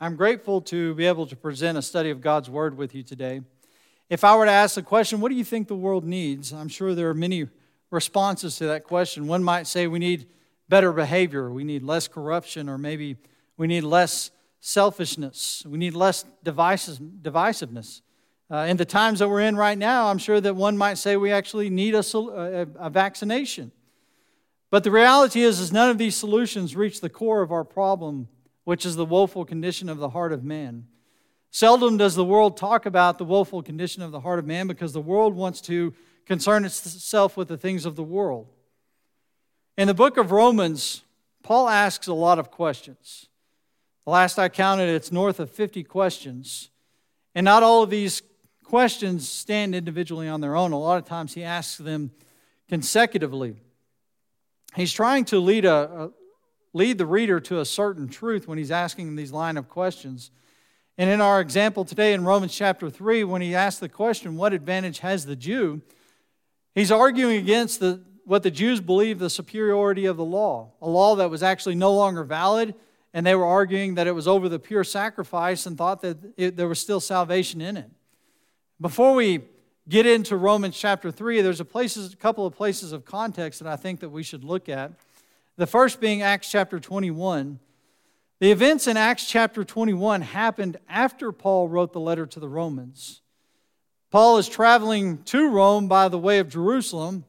I'm grateful to be able to present a study of God's Word with you today. If I were to ask the question, what do you think the world needs? I'm sure there are many responses to that question. One might say we need better behavior, we need less corruption, or maybe we need less selfishness, we need less divisiveness. Uh, in the times that we're in right now, I'm sure that one might say we actually need a, a, a vaccination. But the reality is, is none of these solutions reach the core of our problem, which is the woeful condition of the heart of man. Seldom does the world talk about the woeful condition of the heart of man because the world wants to concern itself with the things of the world. In the book of Romans, Paul asks a lot of questions. The last I counted, it's north of 50 questions. And not all of these questions stand individually on their own. A lot of times he asks them consecutively. He's trying to lead, a, lead the reader to a certain truth when he's asking these line of questions. And in our example today in Romans chapter 3, when he asks the question, What advantage has the Jew? he's arguing against the, what the Jews believed the superiority of the law, a law that was actually no longer valid, and they were arguing that it was over the pure sacrifice and thought that it, there was still salvation in it. Before we get into Romans chapter 3, there's a, places, a couple of places of context that I think that we should look at. The first being Acts chapter 21. The events in Acts chapter 21 happened after Paul wrote the letter to the Romans. Paul is traveling to Rome by the way of Jerusalem,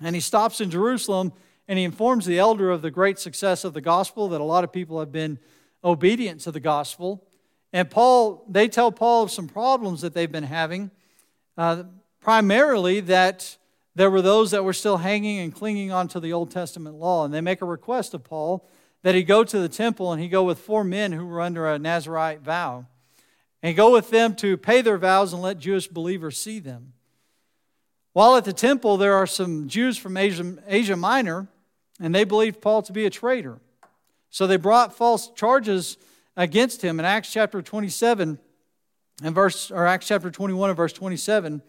and he stops in Jerusalem and he informs the elder of the great success of the gospel, that a lot of people have been obedient to the gospel. And Paul, they tell Paul of some problems that they've been having, uh, primarily that there were those that were still hanging and clinging onto the Old Testament law. And they make a request of Paul that he go to the temple and he go with four men who were under a Nazarite vow. And go with them to pay their vows and let Jewish believers see them. While at the temple, there are some Jews from Asia, Asia Minor, and they believed Paul to be a traitor. So they brought false charges against him in Acts chapter 27 and verse or Acts chapter 21 and verse 27.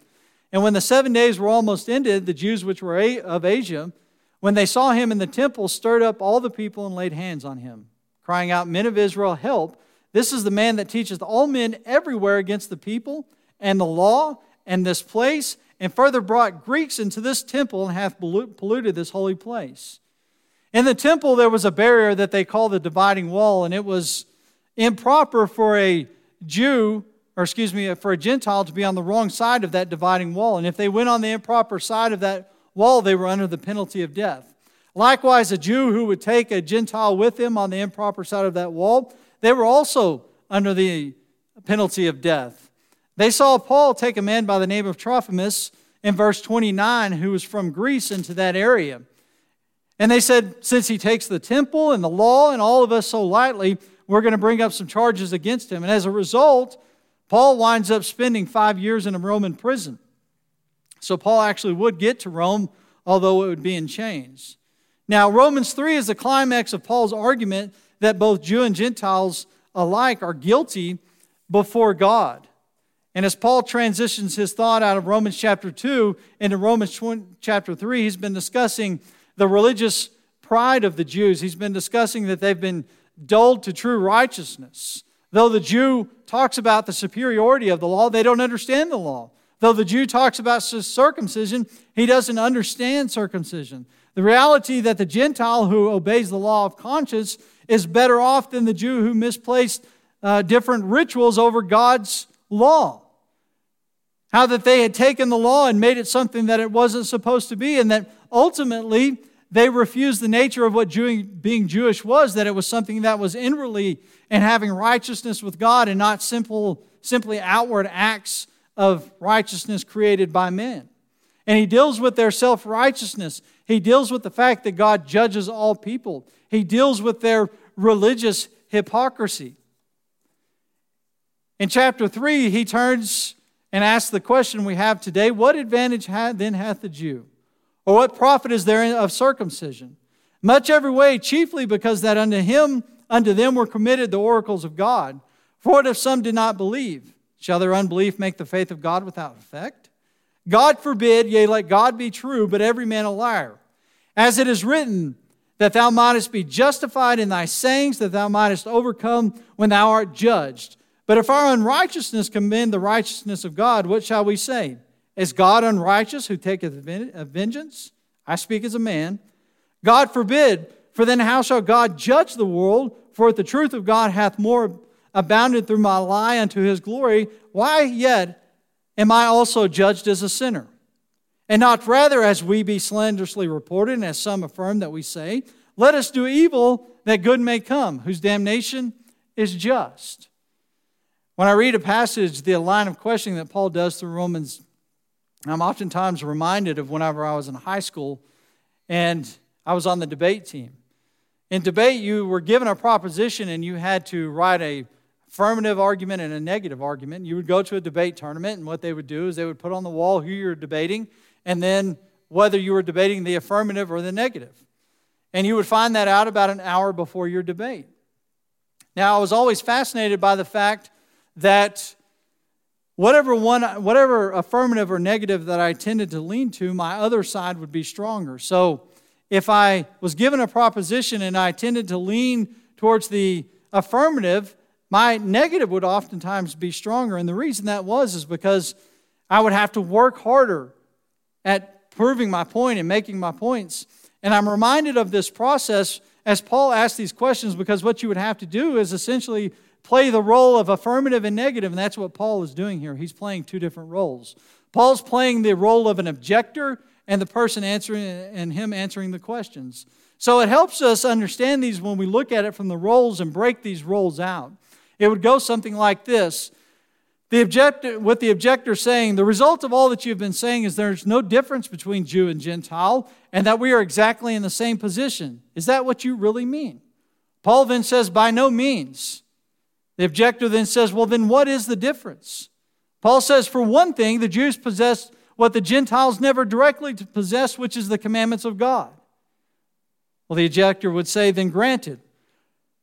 And when the seven days were almost ended, the Jews which were of Asia, when they saw him in the temple, stirred up all the people and laid hands on him, crying out, Men of Israel, help! This is the man that teacheth all men everywhere against the people and the law and this place, and further brought Greeks into this temple and hath polluted this holy place. In the temple, there was a barrier that they call the dividing wall, and it was improper for a Jew, or excuse me, for a Gentile to be on the wrong side of that dividing wall. And if they went on the improper side of that wall, they were under the penalty of death. Likewise, a Jew who would take a Gentile with him on the improper side of that wall, they were also under the penalty of death. They saw Paul take a man by the name of Trophimus in verse 29 who was from Greece into that area. And they said, since he takes the temple and the law and all of us so lightly, we're going to bring up some charges against him. And as a result, Paul winds up spending five years in a Roman prison. So Paul actually would get to Rome, although it would be in chains. Now, Romans 3 is the climax of Paul's argument that both Jew and Gentiles alike are guilty before God. And as Paul transitions his thought out of Romans chapter 2 into Romans chapter 3, he's been discussing the religious pride of the Jews. He's been discussing that they've been dulled to true righteousness. Though the Jew talks about the superiority of the law, they don't understand the law. Though the Jew talks about circumcision, he doesn't understand circumcision. The reality that the Gentile who obeys the law of conscience is better off than the Jew who misplaced uh, different rituals over God's law. How that they had taken the law and made it something that it wasn't supposed to be, and that ultimately they refused the nature of what being Jewish was, that it was something that was inwardly and having righteousness with God and not simple, simply outward acts of righteousness created by men. And he deals with their self righteousness. He deals with the fact that God judges all people. He deals with their religious hypocrisy. In chapter 3, he turns and asks the question we have today What advantage then hath the Jew? Or what profit is there of circumcision? Much every way, chiefly because that unto him, unto them were committed the oracles of God. For what if some did not believe? Shall their unbelief make the faith of God without effect? God forbid, yea, let God be true, but every man a liar. As it is written, that thou mightest be justified in thy sayings, that thou mightest overcome when thou art judged. But if our unrighteousness commend the righteousness of God, what shall we say? Is God unrighteous who taketh vengeance? I speak as a man. God forbid, for then how shall God judge the world? For if the truth of God hath more abounded through my lie unto his glory, why yet am I also judged as a sinner? And not rather as we be slanderously reported, and as some affirm that we say, let us do evil that good may come, whose damnation is just. When I read a passage, the line of questioning that Paul does through Romans, I'm oftentimes reminded of whenever I was in high school and I was on the debate team. In debate, you were given a proposition and you had to write a affirmative argument and a negative argument. You would go to a debate tournament, and what they would do is they would put on the wall who you're debating and then whether you were debating the affirmative or the negative. And you would find that out about an hour before your debate. Now, I was always fascinated by the fact that whatever one whatever affirmative or negative that I tended to lean to, my other side would be stronger. So if I was given a proposition and I tended to lean towards the affirmative, my negative would oftentimes be stronger. And the reason that was is because I would have to work harder at proving my point and making my points. And I'm reminded of this process as Paul asked these questions because what you would have to do is essentially play the role of affirmative and negative, and that's what Paul is doing here. He's playing two different roles. Paul's playing the role of an objector and the person answering and him answering the questions. So it helps us understand these when we look at it from the roles and break these roles out. It would go something like this. The objector, with the objector saying, the result of all that you've been saying is there's no difference between Jew and Gentile, and that we are exactly in the same position. Is that what you really mean? Paul then says, by no means. The objector then says, Well, then what is the difference? Paul says, For one thing, the Jews possess what the Gentiles never directly possess, which is the commandments of God. Well, the objector would say, Then granted.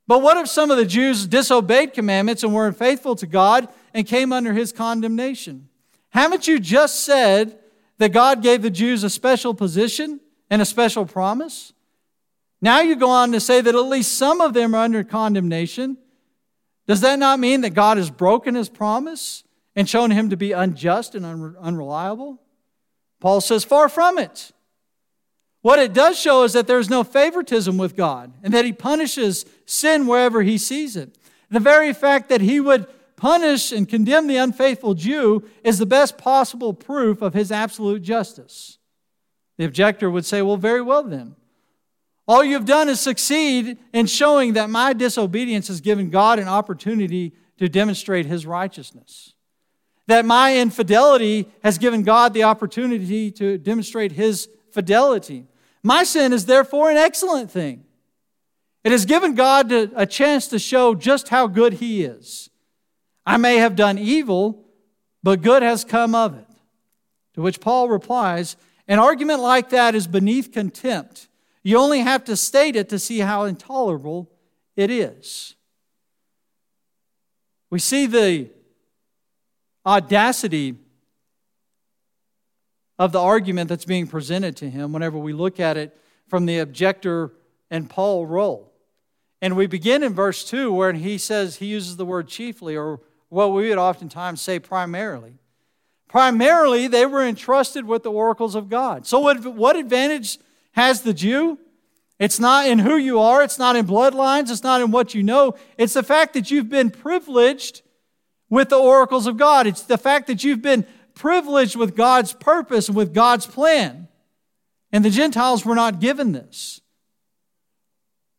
But what if some of the Jews disobeyed commandments and were unfaithful to God and came under his condemnation? Haven't you just said that God gave the Jews a special position and a special promise? Now you go on to say that at least some of them are under condemnation. Does that not mean that God has broken his promise and shown him to be unjust and unreliable? Paul says, far from it. What it does show is that there's no favoritism with God and that he punishes sin wherever he sees it. The very fact that he would punish and condemn the unfaithful Jew is the best possible proof of his absolute justice. The objector would say, well, very well then. All you've done is succeed in showing that my disobedience has given God an opportunity to demonstrate his righteousness. That my infidelity has given God the opportunity to demonstrate his fidelity. My sin is therefore an excellent thing. It has given God a chance to show just how good he is. I may have done evil, but good has come of it. To which Paul replies, An argument like that is beneath contempt you only have to state it to see how intolerable it is. We see the audacity of the argument that's being presented to him whenever we look at it from the objector and Paul role. And we begin in verse 2 where he says he uses the word chiefly, or what we would oftentimes say primarily. Primarily, they were entrusted with the oracles of God. So, what, what advantage has the Jew. It's not in who you are, it's not in bloodlines, it's not in what you know. It's the fact that you've been privileged with the oracles of God. It's the fact that you've been privileged with God's purpose and with God's plan. And the Gentiles were not given this.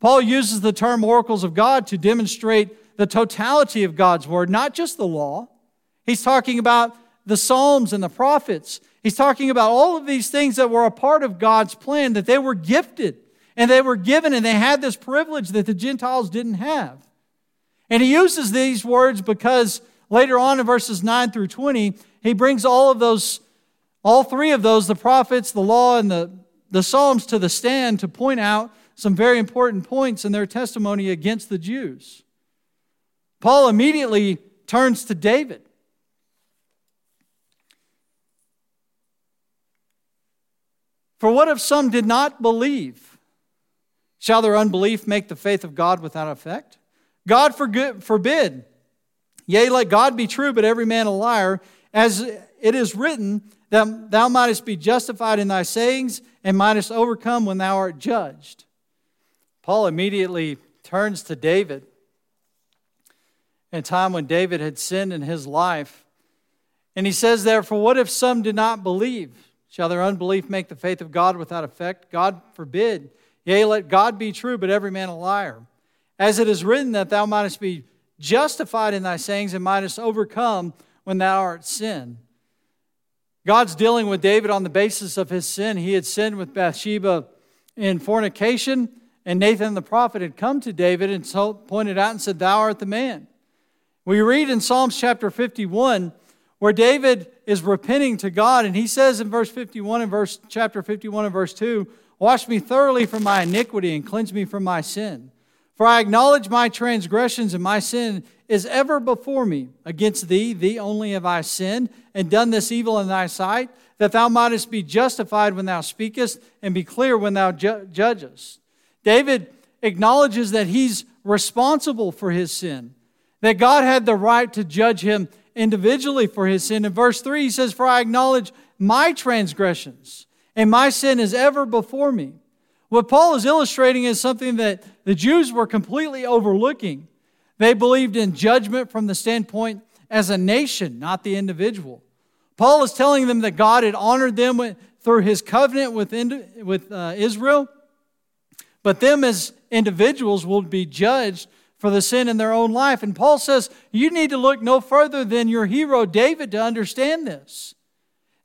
Paul uses the term oracles of God to demonstrate the totality of God's word, not just the law. He's talking about the Psalms and the prophets. He's talking about all of these things that were a part of God's plan, that they were gifted and they were given and they had this privilege that the Gentiles didn't have. And he uses these words because later on in verses 9 through 20, he brings all of those, all three of those, the prophets, the law, and the, the Psalms to the stand to point out some very important points in their testimony against the Jews. Paul immediately turns to David. For what if some did not believe? Shall their unbelief make the faith of God without effect? God forbid. Yea, let God be true, but every man a liar, as it is written, that thou mightest be justified in thy sayings and mightest overcome when thou art judged. Paul immediately turns to David. A time when David had sinned in his life. And he says, Therefore, what if some did not believe? Shall their unbelief make the faith of God without effect? God forbid. Yea, let God be true, but every man a liar. As it is written, that thou mightest be justified in thy sayings and mightest overcome when thou art sin. God's dealing with David on the basis of his sin. He had sinned with Bathsheba in fornication, and Nathan the prophet had come to David and pointed out and said, Thou art the man. We read in Psalms chapter 51 where David is repenting to God, and he says in verse 51 and verse chapter 51 and verse 2, Wash me thoroughly from my iniquity and cleanse me from my sin. For I acknowledge my transgressions, and my sin is ever before me. Against thee, thee only have I sinned, and done this evil in thy sight, that thou mightest be justified when thou speakest, and be clear when thou ju- judgest. David acknowledges that he's responsible for his sin, that God had the right to judge him individually for his sin. In verse 3, he says, For I acknowledge my transgressions, and my sin is ever before me. What Paul is illustrating is something that the Jews were completely overlooking. They believed in judgment from the standpoint as a nation, not the individual. Paul is telling them that God had honored them through his covenant with, with uh, Israel, but them as individuals will be judged for the sin in their own life. And Paul says, You need to look no further than your hero David to understand this.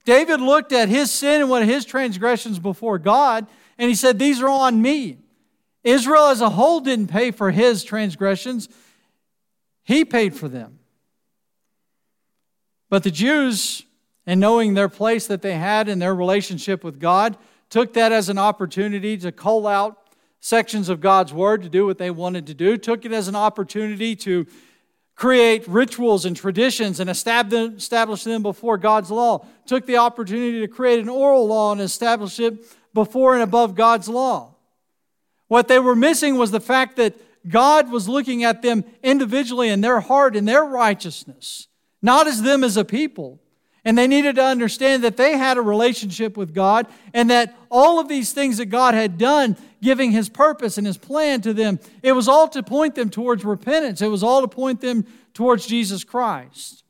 David looked at his sin and what his transgressions before God, and he said, These are on me. Israel as a whole didn't pay for his transgressions, he paid for them. But the Jews, and knowing their place that they had in their relationship with God, took that as an opportunity to call out sections of God's word to do what they wanted to do, took it as an opportunity to create rituals and traditions and establish them before God's law, took the opportunity to create an oral law and establish it before and above God's law. What they were missing was the fact that God was looking at them individually in their heart and their righteousness, not as them as a people. And they needed to understand that they had a relationship with God and that all of these things that God had done, giving His purpose and His plan to them, it was all to point them towards repentance. It was all to point them towards Jesus Christ.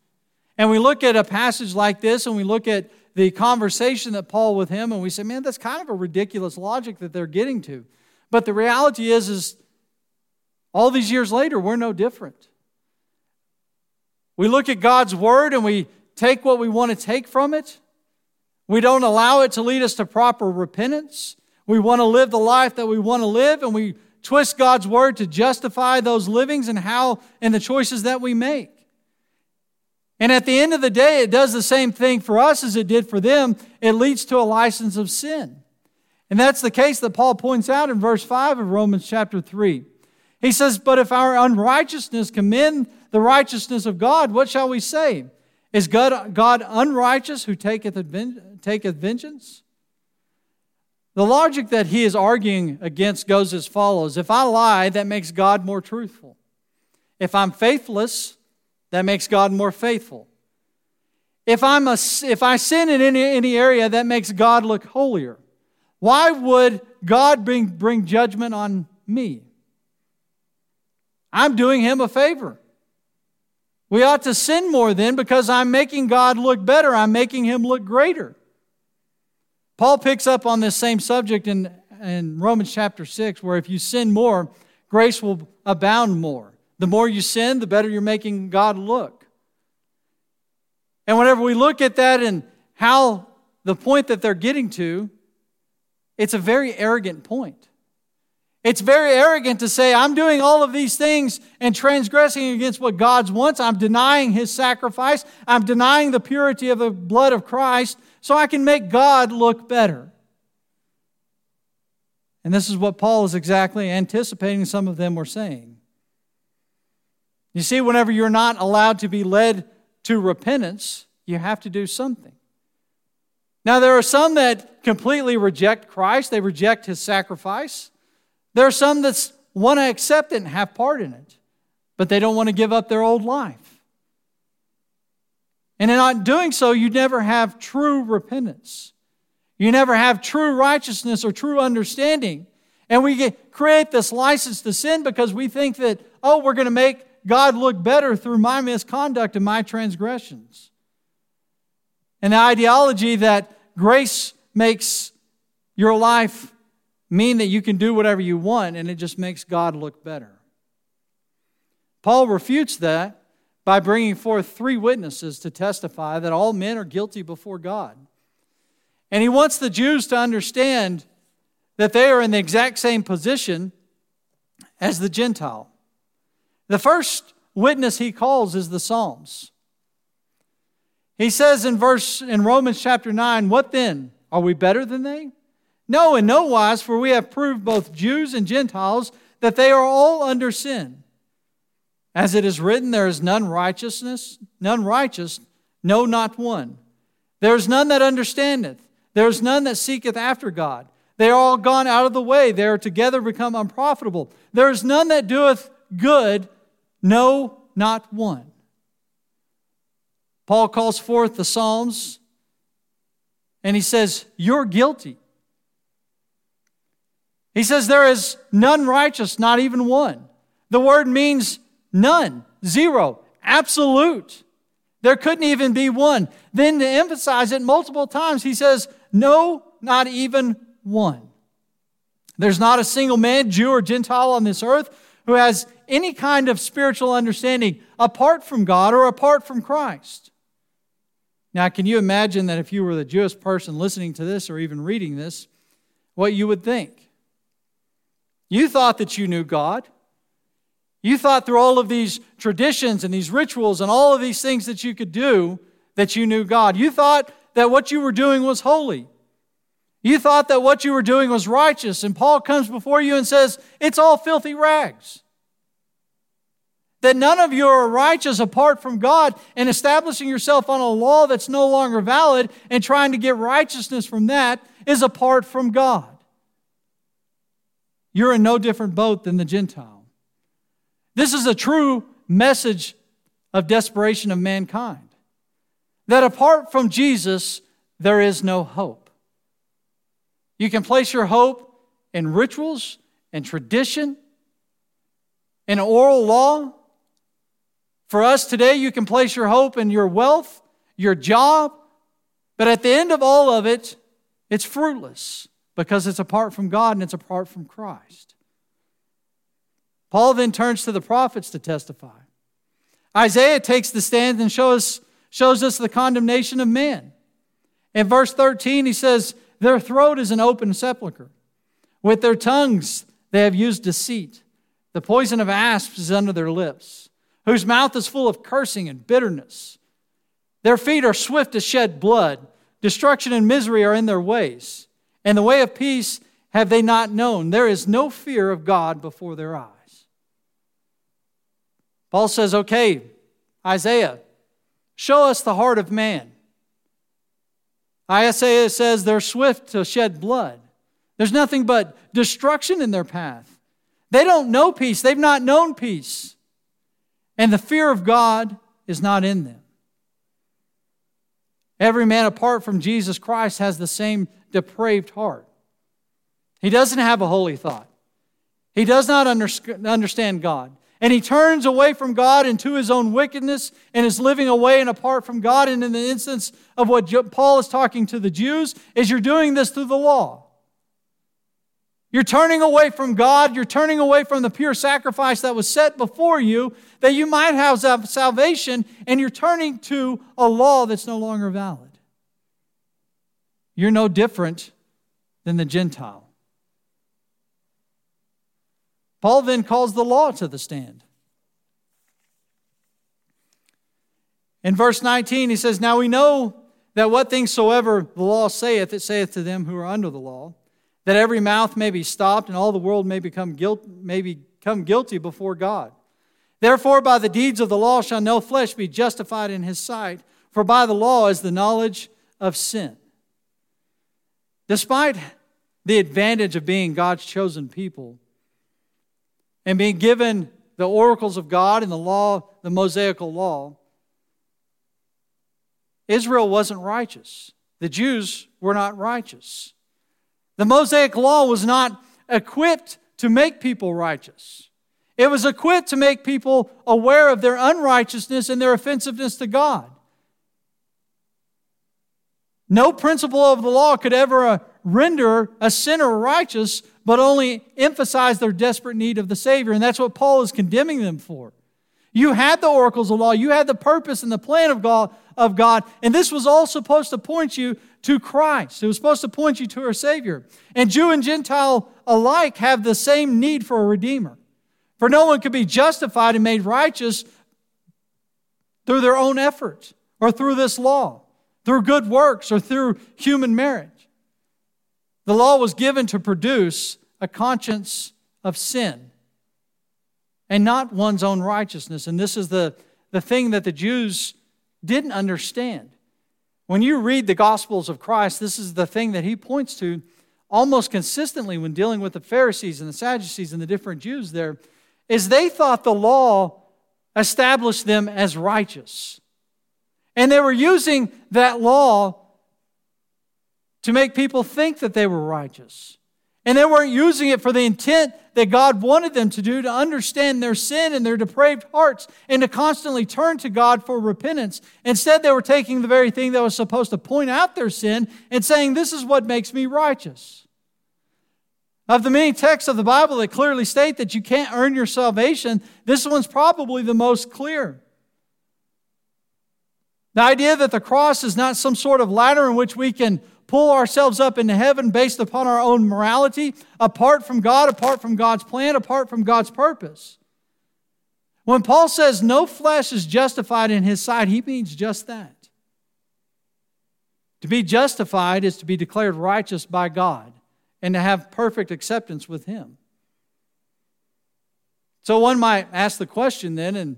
And we look at a passage like this and we look at the conversation that Paul with him, and we say, man, that's kind of a ridiculous logic that they're getting to. But the reality is, is all these years later, we're no different. We look at God's word and we take what we want to take from it. We don't allow it to lead us to proper repentance. We want to live the life that we want to live, and we twist God's word to justify those livings and how and the choices that we make. And at the end of the day, it does the same thing for us as it did for them. It leads to a license of sin. And that's the case that Paul points out in verse 5 of Romans chapter 3. He says, But if our unrighteousness commend the righteousness of God, what shall we say? Is God, God unrighteous who taketh, taketh vengeance? The logic that he is arguing against goes as follows If I lie, that makes God more truthful. If I'm faithless, that makes God more faithful. If, I'm a, if I sin in any, any area, that makes God look holier. Why would God bring, bring judgment on me? I'm doing him a favor. We ought to sin more then because I'm making God look better. I'm making him look greater. Paul picks up on this same subject in, in Romans chapter 6, where if you sin more, grace will abound more. The more you sin, the better you're making God look. And whenever we look at that and how the point that they're getting to, it's a very arrogant point. It's very arrogant to say, I'm doing all of these things and transgressing against what God wants. I'm denying his sacrifice. I'm denying the purity of the blood of Christ so I can make God look better. And this is what Paul is exactly anticipating some of them were saying. You see, whenever you're not allowed to be led to repentance, you have to do something. Now, there are some that completely reject Christ, they reject his sacrifice. There are some that want to accept it and have part in it, but they don't want to give up their old life. And in not doing so, you never have true repentance. You never have true righteousness or true understanding. And we get, create this license to sin because we think that, oh, we're going to make God look better through my misconduct and my transgressions. And the ideology that grace makes your life mean that you can do whatever you want and it just makes God look better. Paul refutes that by bringing forth three witnesses to testify that all men are guilty before God. And he wants the Jews to understand that they are in the exact same position as the Gentile. The first witness he calls is the Psalms. He says in verse in Romans chapter 9, What then? Are we better than they? No, in no wise, for we have proved both Jews and Gentiles that they are all under sin. As it is written, there is none righteousness, none righteous, no, not one. There is none that understandeth. There is none that seeketh after God. They are all gone out of the way. They are together become unprofitable. There is none that doeth good, no, not one. Paul calls forth the Psalms and he says, You're guilty. He says, There is none righteous, not even one. The word means none, zero, absolute. There couldn't even be one. Then to emphasize it multiple times, he says, No, not even one. There's not a single man, Jew or Gentile on this earth, who has any kind of spiritual understanding apart from God or apart from Christ. Now, can you imagine that if you were the Jewish person listening to this or even reading this, what you would think? You thought that you knew God. You thought through all of these traditions and these rituals and all of these things that you could do that you knew God. You thought that what you were doing was holy. You thought that what you were doing was righteous. And Paul comes before you and says, It's all filthy rags that none of you are righteous apart from God and establishing yourself on a law that's no longer valid and trying to get righteousness from that is apart from God. You're in no different boat than the Gentile. This is a true message of desperation of mankind. That apart from Jesus, there is no hope. You can place your hope in rituals and tradition, in oral law, for us today, you can place your hope in your wealth, your job, but at the end of all of it, it's fruitless because it's apart from God and it's apart from Christ. Paul then turns to the prophets to testify. Isaiah takes the stand and shows, shows us the condemnation of men. In verse 13, he says, Their throat is an open sepulchre. With their tongues they have used deceit. The poison of asps is under their lips whose mouth is full of cursing and bitterness. Their feet are swift to shed blood. Destruction and misery are in their ways. And the way of peace have they not known. There is no fear of God before their eyes. Paul says, okay, Isaiah, show us the heart of man. Isaiah says they're swift to shed blood. There's nothing but destruction in their path. They don't know peace, they've not known peace. And the fear of God is not in them. Every man apart from Jesus Christ has the same depraved heart. He doesn't have a holy thought. He does not understand God. And he turns away from God into his own wickedness and is living away and apart from God. And in the instance of what Paul is talking to the Jews, is you're doing this through the law. You're turning away from God. You're turning away from the pure sacrifice that was set before you that you might have salvation, and you're turning to a law that's no longer valid. You're no different than the Gentile. Paul then calls the law to the stand. In verse 19, he says, Now we know that what things soever the law saith, it saith to them who are under the law that every mouth may be stopped and all the world may become, guilt, may become guilty before God. Therefore, by the deeds of the law shall no flesh be justified in his sight, for by the law is the knowledge of sin. Despite the advantage of being God's chosen people, and being given the oracles of God and the law, the Mosaical law, Israel wasn't righteous. The Jews were not righteous. The Mosaic law was not equipped to make people righteous. It was equipped to make people aware of their unrighteousness and their offensiveness to God. No principle of the law could ever uh, render a sinner righteous, but only emphasize their desperate need of the Savior. And that's what Paul is condemning them for. You had the oracles of law, you had the purpose and the plan of God, of God, and this was all supposed to point you to Christ. It was supposed to point you to our Savior. And Jew and Gentile alike have the same need for a Redeemer. For no one could be justified and made righteous through their own efforts or through this law through good works or through human merit. The law was given to produce a conscience of sin and not one's own righteousness. And this is the, the thing that the Jews didn't understand. When you read the Gospels of Christ, this is the thing that he points to almost consistently when dealing with the Pharisees and the Sadducees and the different Jews there, is they thought the law established them as righteous. And they were using that law to make people think that they were righteous. And they weren't using it for the intent that God wanted them to do to understand their sin and their depraved hearts and to constantly turn to God for repentance. Instead, they were taking the very thing that was supposed to point out their sin and saying, This is what makes me righteous. Of the many texts of the Bible that clearly state that you can't earn your salvation, this one's probably the most clear. The idea that the cross is not some sort of ladder in which we can pull ourselves up into heaven based upon our own morality, apart from God, apart from God's plan, apart from God's purpose. When Paul says no flesh is justified in his sight, he means just that. To be justified is to be declared righteous by God and to have perfect acceptance with him. So one might ask the question then, and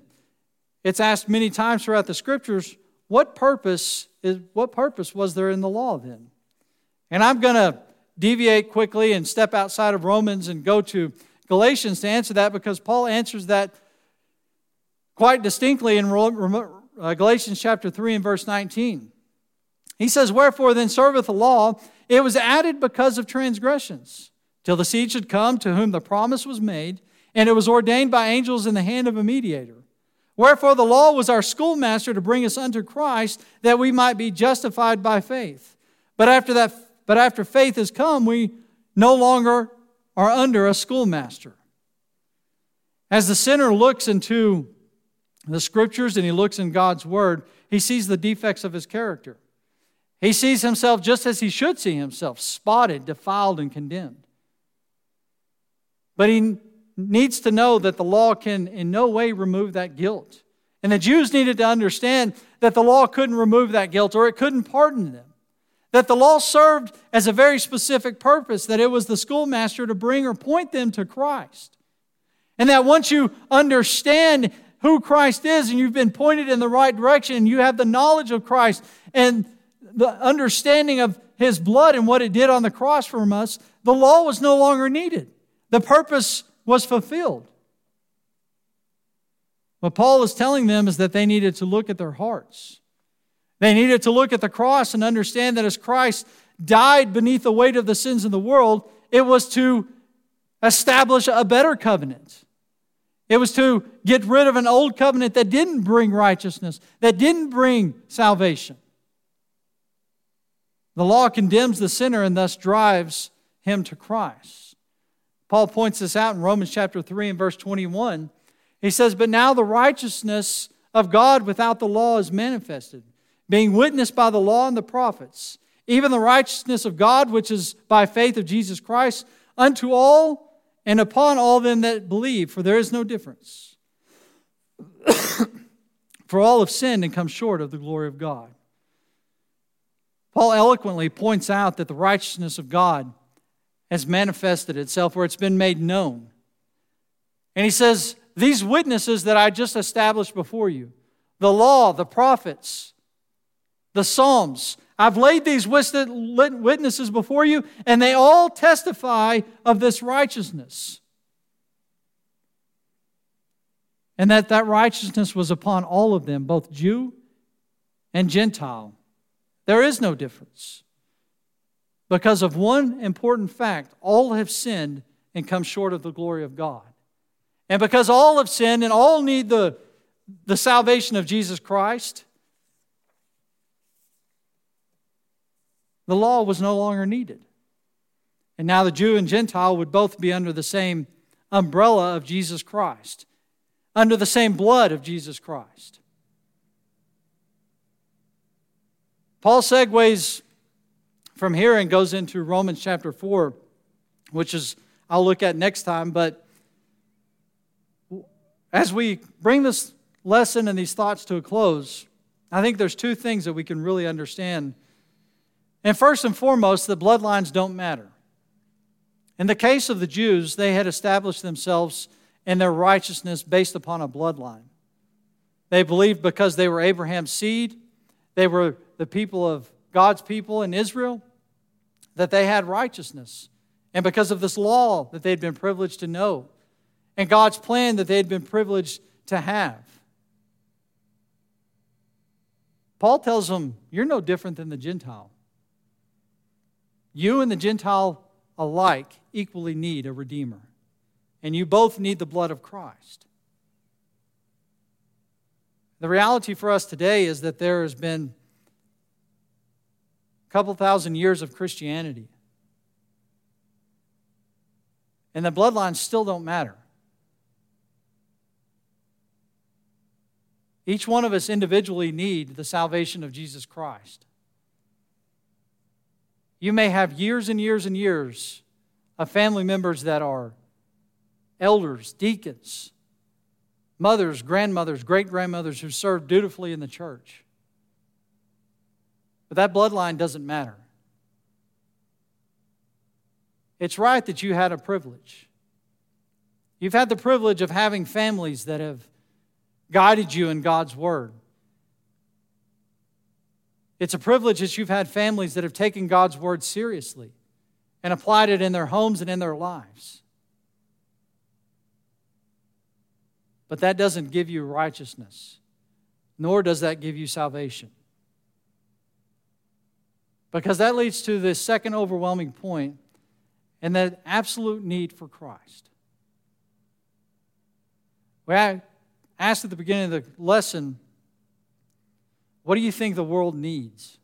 it's asked many times throughout the scriptures what purpose is what purpose was there in the law then? And I'm going to deviate quickly and step outside of Romans and go to Galatians to answer that because Paul answers that quite distinctly in uh, Galatians chapter 3 and verse 19. He says, Wherefore then serveth the law? It was added because of transgressions, till the seed should come to whom the promise was made, and it was ordained by angels in the hand of a mediator. Wherefore, the law was our schoolmaster to bring us unto Christ that we might be justified by faith. But after, that, but after faith has come, we no longer are under a schoolmaster. As the sinner looks into the scriptures and he looks in God's word, he sees the defects of his character. He sees himself just as he should see himself spotted, defiled, and condemned. But he needs to know that the law can in no way remove that guilt. And the Jews needed to understand that the law couldn't remove that guilt or it couldn't pardon them. That the law served as a very specific purpose, that it was the schoolmaster to bring or point them to Christ. And that once you understand who Christ is and you've been pointed in the right direction and you have the knowledge of Christ and the understanding of his blood and what it did on the cross for us, the law was no longer needed. The purpose was fulfilled. What Paul is telling them is that they needed to look at their hearts. They needed to look at the cross and understand that as Christ died beneath the weight of the sins of the world, it was to establish a better covenant. It was to get rid of an old covenant that didn't bring righteousness, that didn't bring salvation. The law condemns the sinner and thus drives him to Christ. Paul points this out in Romans chapter 3 and verse 21. He says, But now the righteousness of God without the law is manifested, being witnessed by the law and the prophets, even the righteousness of God, which is by faith of Jesus Christ, unto all and upon all them that believe, for there is no difference. for all have sinned and come short of the glory of God. Paul eloquently points out that the righteousness of God has manifested itself, where it's been made known. And he says, These witnesses that I just established before you, the law, the prophets, the Psalms, I've laid these witnesses before you, and they all testify of this righteousness. and that that righteousness was upon all of them, both Jew and Gentile. There is no difference. Because of one important fact, all have sinned and come short of the glory of God. And because all have sinned and all need the, the salvation of Jesus Christ, the law was no longer needed. And now the Jew and Gentile would both be under the same umbrella of Jesus Christ, under the same blood of Jesus Christ. Paul segues from here and goes into Romans chapter 4, which is I'll look at next time. But as we bring this lesson and these thoughts to a close, I think there's two things that we can really understand. And first and foremost, the bloodlines don't matter. In the case of the Jews, they had established themselves in their righteousness based upon a bloodline. They believed because they were Abraham's seed, they were the people of God's people in Israel, that they had righteousness. And because of this law that they'd been privileged to know, and God's plan that they'd been privileged to have. Paul tells them, You're no different than the Gentile. You and the Gentile alike equally need a Redeemer, and you both need the blood of Christ. The reality for us today is that there has been a couple thousand years of Christianity, and the bloodlines still don't matter. Each one of us individually need the salvation of Jesus Christ. You may have years and years and years of family members that are elders, deacons, mothers, grandmothers, great grandmothers who served dutifully in the church. But that bloodline doesn't matter. It's right that you had a privilege. You've had the privilege of having families that have guided you in God's Word. It's a privilege that you've had families that have taken God's Word seriously and applied it in their homes and in their lives. But that doesn't give you righteousness, nor does that give you salvation. Because that leads to this second overwhelming point and that absolute need for Christ. We asked at the beginning of the lesson, what do you think the world needs?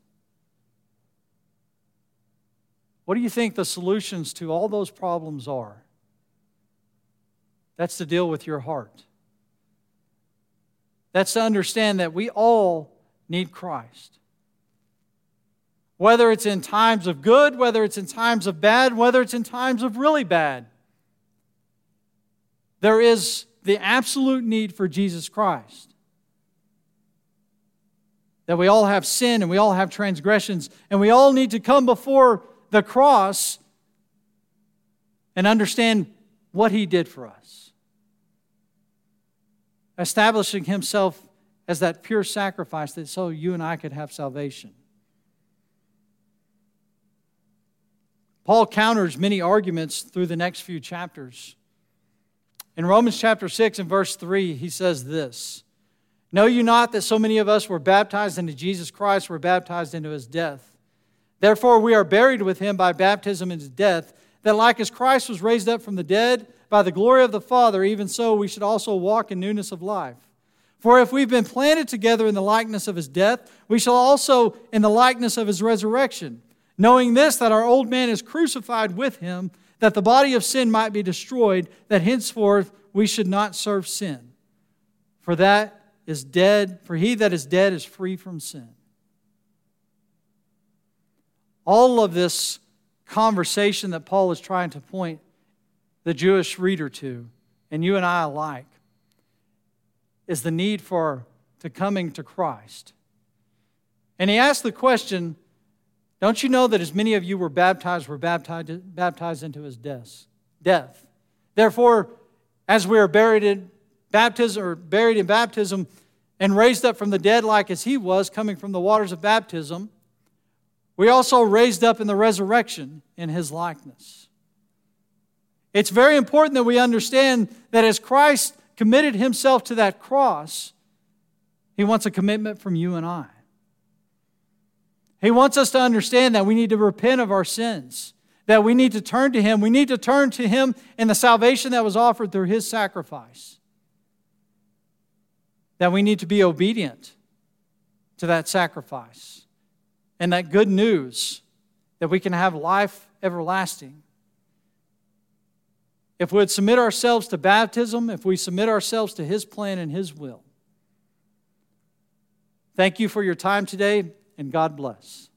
What do you think the solutions to all those problems are? That's to deal with your heart. That's to understand that we all need Christ. Whether it's in times of good, whether it's in times of bad, whether it's in times of really bad, there is the absolute need for Jesus Christ. That we all have sin and we all have transgressions, and we all need to come before the cross and understand what he did for us. Establishing himself as that pure sacrifice that so you and I could have salvation. Paul counters many arguments through the next few chapters. In Romans chapter 6 and verse 3, he says this Know you not that so many of us were baptized into Jesus Christ, were baptized into his death? Therefore, we are buried with him by baptism into death, that like as Christ was raised up from the dead by the glory of the Father, even so we should also walk in newness of life. For if we've been planted together in the likeness of his death, we shall also in the likeness of his resurrection. Knowing this, that our old man is crucified with him that the body of sin might be destroyed, that henceforth we should not serve sin. For that is dead, for he that is dead is free from sin. All of this conversation that Paul is trying to point the Jewish reader to, and you and I alike, is the need for to coming to Christ. And he asked the question don't you know that as many of you were baptized, were baptized, baptized into his death? Death. Therefore, as we are buried in baptism or buried in baptism and raised up from the dead like as he was, coming from the waters of baptism, we also raised up in the resurrection in his likeness. It's very important that we understand that as Christ committed himself to that cross, he wants a commitment from you and I. He wants us to understand that we need to repent of our sins, that we need to turn to him. We need to turn to him in the salvation that was offered through his sacrifice, that we need to be obedient to that sacrifice and that good news that we can have life everlasting. If we would submit ourselves to baptism, if we submit ourselves to His plan and His will. Thank you for your time today, and God bless.